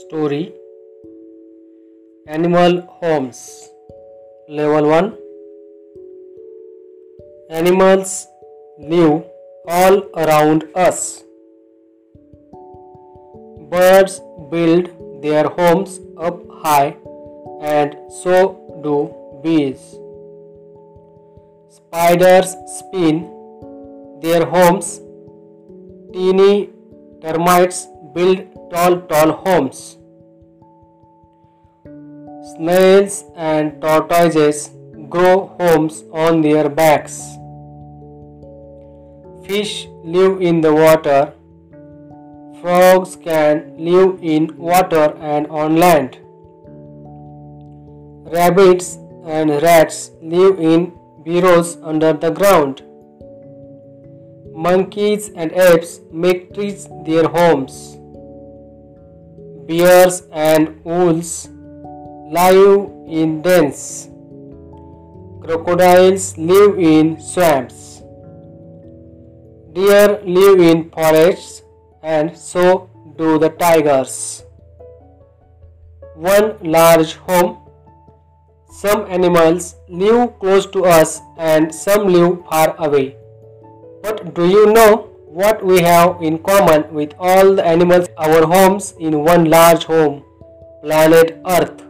story Animal Homes Level 1 Animals live all around us. Birds build their homes up high, and so do bees. Spiders spin their homes. Teeny termites build tall, tall homes. Snails and tortoises grow homes on their backs. Fish live in the water. Frogs can live in water and on land. Rabbits and rats live in burrows under the ground. Monkeys and apes make trees their homes. Bears and wolves live in dens. Crocodiles live in swamps. Deer live in forests and so do the tigers. One large home. Some animals live close to us and some live far away. But do you know what we have in common with all the animals our homes in one large home, planet Earth?